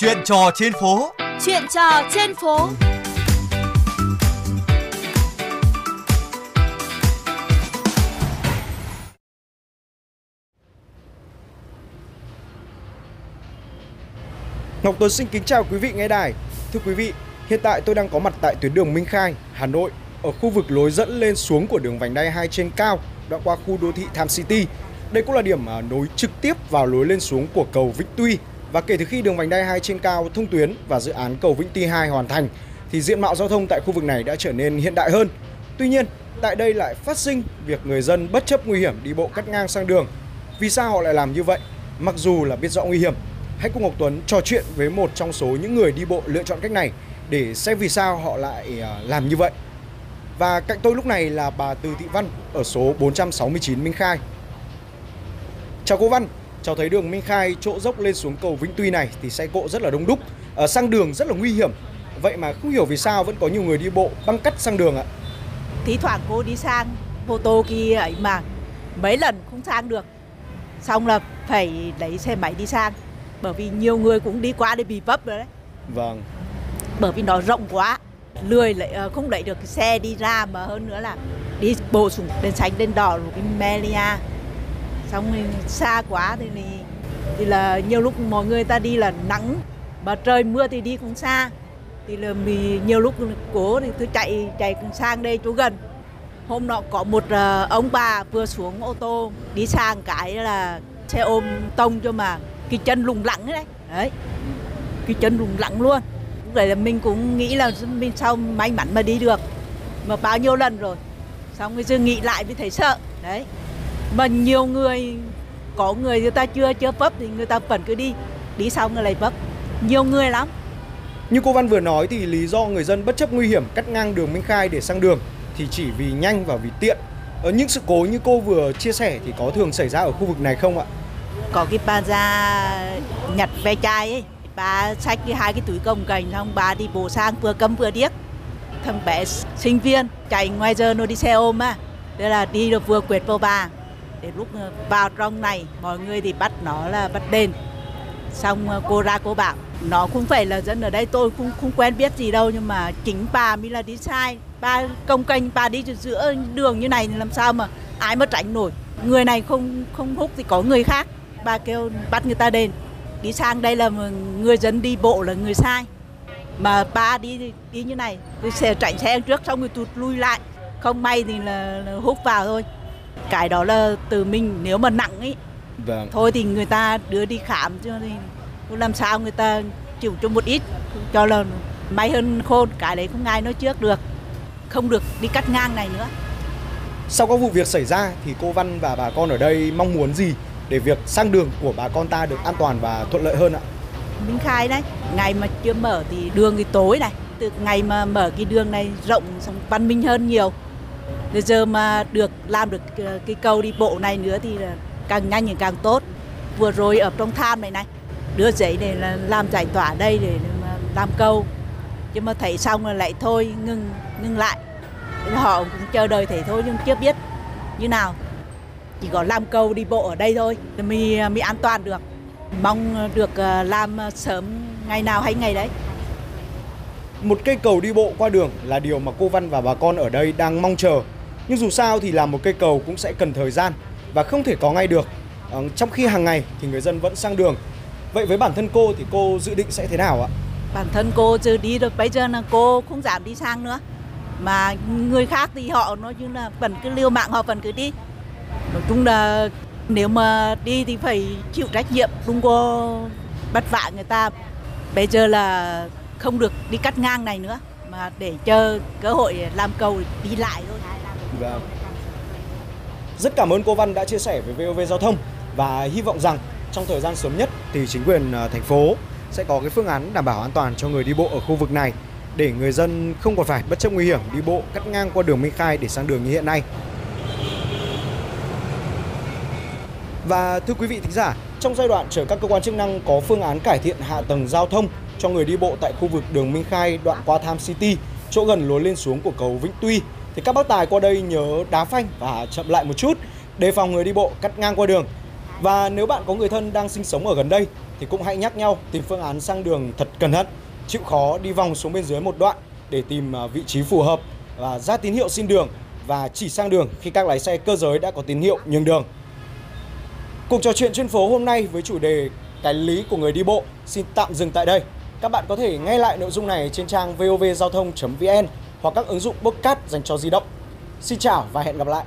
Chuyện trò trên phố. Chuyện trò trên phố. Ngọc Tuấn xin kính chào quý vị nghe đài. Thưa quý vị, hiện tại tôi đang có mặt tại tuyến đường Minh Khai, Hà Nội, ở khu vực lối dẫn lên xuống của đường vành đai 2 trên cao, đoạn qua khu đô thị Tham City. Đây cũng là điểm à, nối trực tiếp vào lối lên xuống của cầu Vĩnh Tuy. Và kể từ khi đường vành đai 2 trên cao thông tuyến và dự án cầu Vĩnh Tuy 2 hoàn thành, thì diện mạo giao thông tại khu vực này đã trở nên hiện đại hơn. Tuy nhiên, tại đây lại phát sinh việc người dân bất chấp nguy hiểm đi bộ cắt ngang sang đường. Vì sao họ lại làm như vậy? Mặc dù là biết rõ nguy hiểm, hãy cùng Ngọc Tuấn trò chuyện với một trong số những người đi bộ lựa chọn cách này để xem vì sao họ lại à, làm như vậy. Và cạnh tôi lúc này là bà Từ Thị Văn ở số 469 Minh Khai. Chào cô Văn, cháu thấy đường Minh Khai chỗ dốc lên xuống cầu Vĩnh Tuy này thì xe cộ rất là đông đúc, ở sang đường rất là nguy hiểm. Vậy mà không hiểu vì sao vẫn có nhiều người đi bộ băng cắt sang đường ạ. Thí thoảng cô đi sang ô tô kia ấy mà mấy lần không sang được. Xong là phải lấy xe máy đi sang. Bởi vì nhiều người cũng đi qua để bị vấp rồi đấy. Vâng, Bởi vì nó rộng quá. Lười lại ờ, không đẩy được cái xe đi ra mà hơn nữa là đi bộ xuống đèn xanh đèn đỏ rồi cái Melia. Xong thì xa quá thì, thì thì là nhiều lúc mọi người ta đi là nắng mà trời mưa thì đi cũng xa. Thì là mình nhiều lúc cố thì tôi chạy chạy sang đây chỗ gần. Hôm nọ có một ờ, ông bà vừa xuống ô tô đi sang cái là xe ôm tông cho mà cái chân lủng lẳng đấy. Đấy cái chân lủng lẳng luôn. Lúc đấy là mình cũng nghĩ là mình sao may mắn mà đi được mà bao nhiêu lần rồi. Xong rồi giờ nghĩ lại mới thấy sợ. Đấy mà nhiều người có người người ta chưa chưa vấp thì người ta vẫn cứ đi đi xong rồi lại vấp nhiều người lắm Như cô Văn vừa nói thì lý do người dân bất chấp nguy hiểm cắt ngang đường Minh Khai để sang đường thì chỉ vì nhanh và vì tiện. Ở những sự cố như cô vừa chia sẻ thì có thường xảy ra ở khu vực này không ạ? có cái bà ra nhặt ve chai ấy bà xách cái hai cái túi cồng cành xong bà đi bộ sang vừa cấm vừa điếc thằng bé sinh viên chạy ngoài giờ nó đi xe ôm á thế là đi được vừa quệt vào bà để lúc ờ, vào trong này mọi người thì bắt nó là bắt đền. Xong ờ, cô ra cô bảo nó không phải là dân ở đây tôi cũng không quen biết gì đâu nhưng mà chính bà mới là đi sai. Bà công kênh bà đi giữa đường như này làm sao mà ai mà tránh nổi. Người này không không hút thì có người khác. Bà kêu bắt người ta đền. Đi sang đây là người dân đi bộ là người sai. Mà bà đi đi như này tôi sẽ chạy xe trước xong rồi tụt lui lại. Không may thì là, là hút vào thôi cái đó là từ mình nếu mà nặng ấy Vâng. thôi thì người ta đưa đi khám cho thì làm sao người ta chịu cho một ít cho là may hơn khôn cái đấy không ai nói trước được không được đi cắt ngang này nữa Sau các vụ việc xảy ra thì cô Văn và bà con ở đây mong muốn gì để việc sang đường của bà con ta được an toàn và thuận lợi hơn ạ? Minh Khai đấy ngày mà chưa mở thì đường thì tối này từ ngày mà mở cái đường này rộng xong văn minh hơn nhiều bây giờ mà được làm được ờ, cái cầu đi bộ này nữa thì là càng nhanh thì càng tốt. Vừa rồi ở trong than này này đưa giấy để là làm giải tỏa đây để làm cầu. Nhưng mà thấy xong rồi lại thôi, ngừng ngừng lại. Thế là họ cũng chờ đợi thế thôi nhưng chưa biết như nào. Chỉ có làm cầu đi bộ ở đây thôi, thì mới mới an toàn được. Mong được ờ, làm ờ, sớm ngày nào hay ngày đấy. Một cây cầu đi bộ qua đường là điều mà cô Văn và bà con ở đây đang mong chờ. Nhưng dù sao thì làm một cây cầu cũng sẽ cần thời gian và không thể có ngay được. À, trong khi hàng ngày thì người dân vẫn sang đường. Vậy với bản thân cô thì cô dự định sẽ thế nào ạ? bản thân cô chưa đi được bây giờ là cô không dám đi sang nữa mà người khác thì họ nói như là vẫn cứ liều mạng họ vẫn cứ đi nói chung là nếu mà đi thì phải chịu trách nhiệm không có bắt vạ người ta bây giờ là không được đi cắt ngang này nữa mà để chờ cơ hội làm cầu đi lại thôi Vâng. Rất cảm ơn cô Văn đã chia sẻ với VOV Giao thông và hy vọng rằng trong thời gian sớm nhất thì chính quyền à, thành phố sẽ có cái phương án đảm bảo an toàn cho người đi bộ ở khu vực này để người dân không còn phải bất chấp nguy hiểm đi bộ cắt ngang qua đường Minh Khai để sang đường như hiện nay. Và thưa quý vị thính giả, trong giai đoạn chờ các cơ quan chức năng có phương án cải thiện hạ tầng giao thông cho người đi bộ tại khu vực đường Minh Khai đoạn qua Tham City, chỗ gần lối lên xuống của cầu Vĩnh Tuy thì các bác tài qua đây nhớ đá phanh và chậm lại một chút đề phòng người đi bộ cắt ngang qua đường. Và nếu bạn có người thân đang sinh sống ở gần đây thì cũng hãy nhắc nhau tìm phương án sang đường thật cẩn thận, chịu khó đi vòng xuống bên dưới một đoạn để tìm à, vị trí phù hợp và ra tín hiệu xin đường và chỉ sang đường khi các lái xe cơ giới đã có tín hiệu nhường đường. Cuộc trò chuyện trên phố hôm nay với chủ đề cái lý của người đi bộ xin tạm dừng tại đây. Các bạn có thể nghe lại nội dung này trên trang vovgiao thông.vn hoặc các ứng dụng podcast dành cho di động. Xin chào và hẹn gặp lại.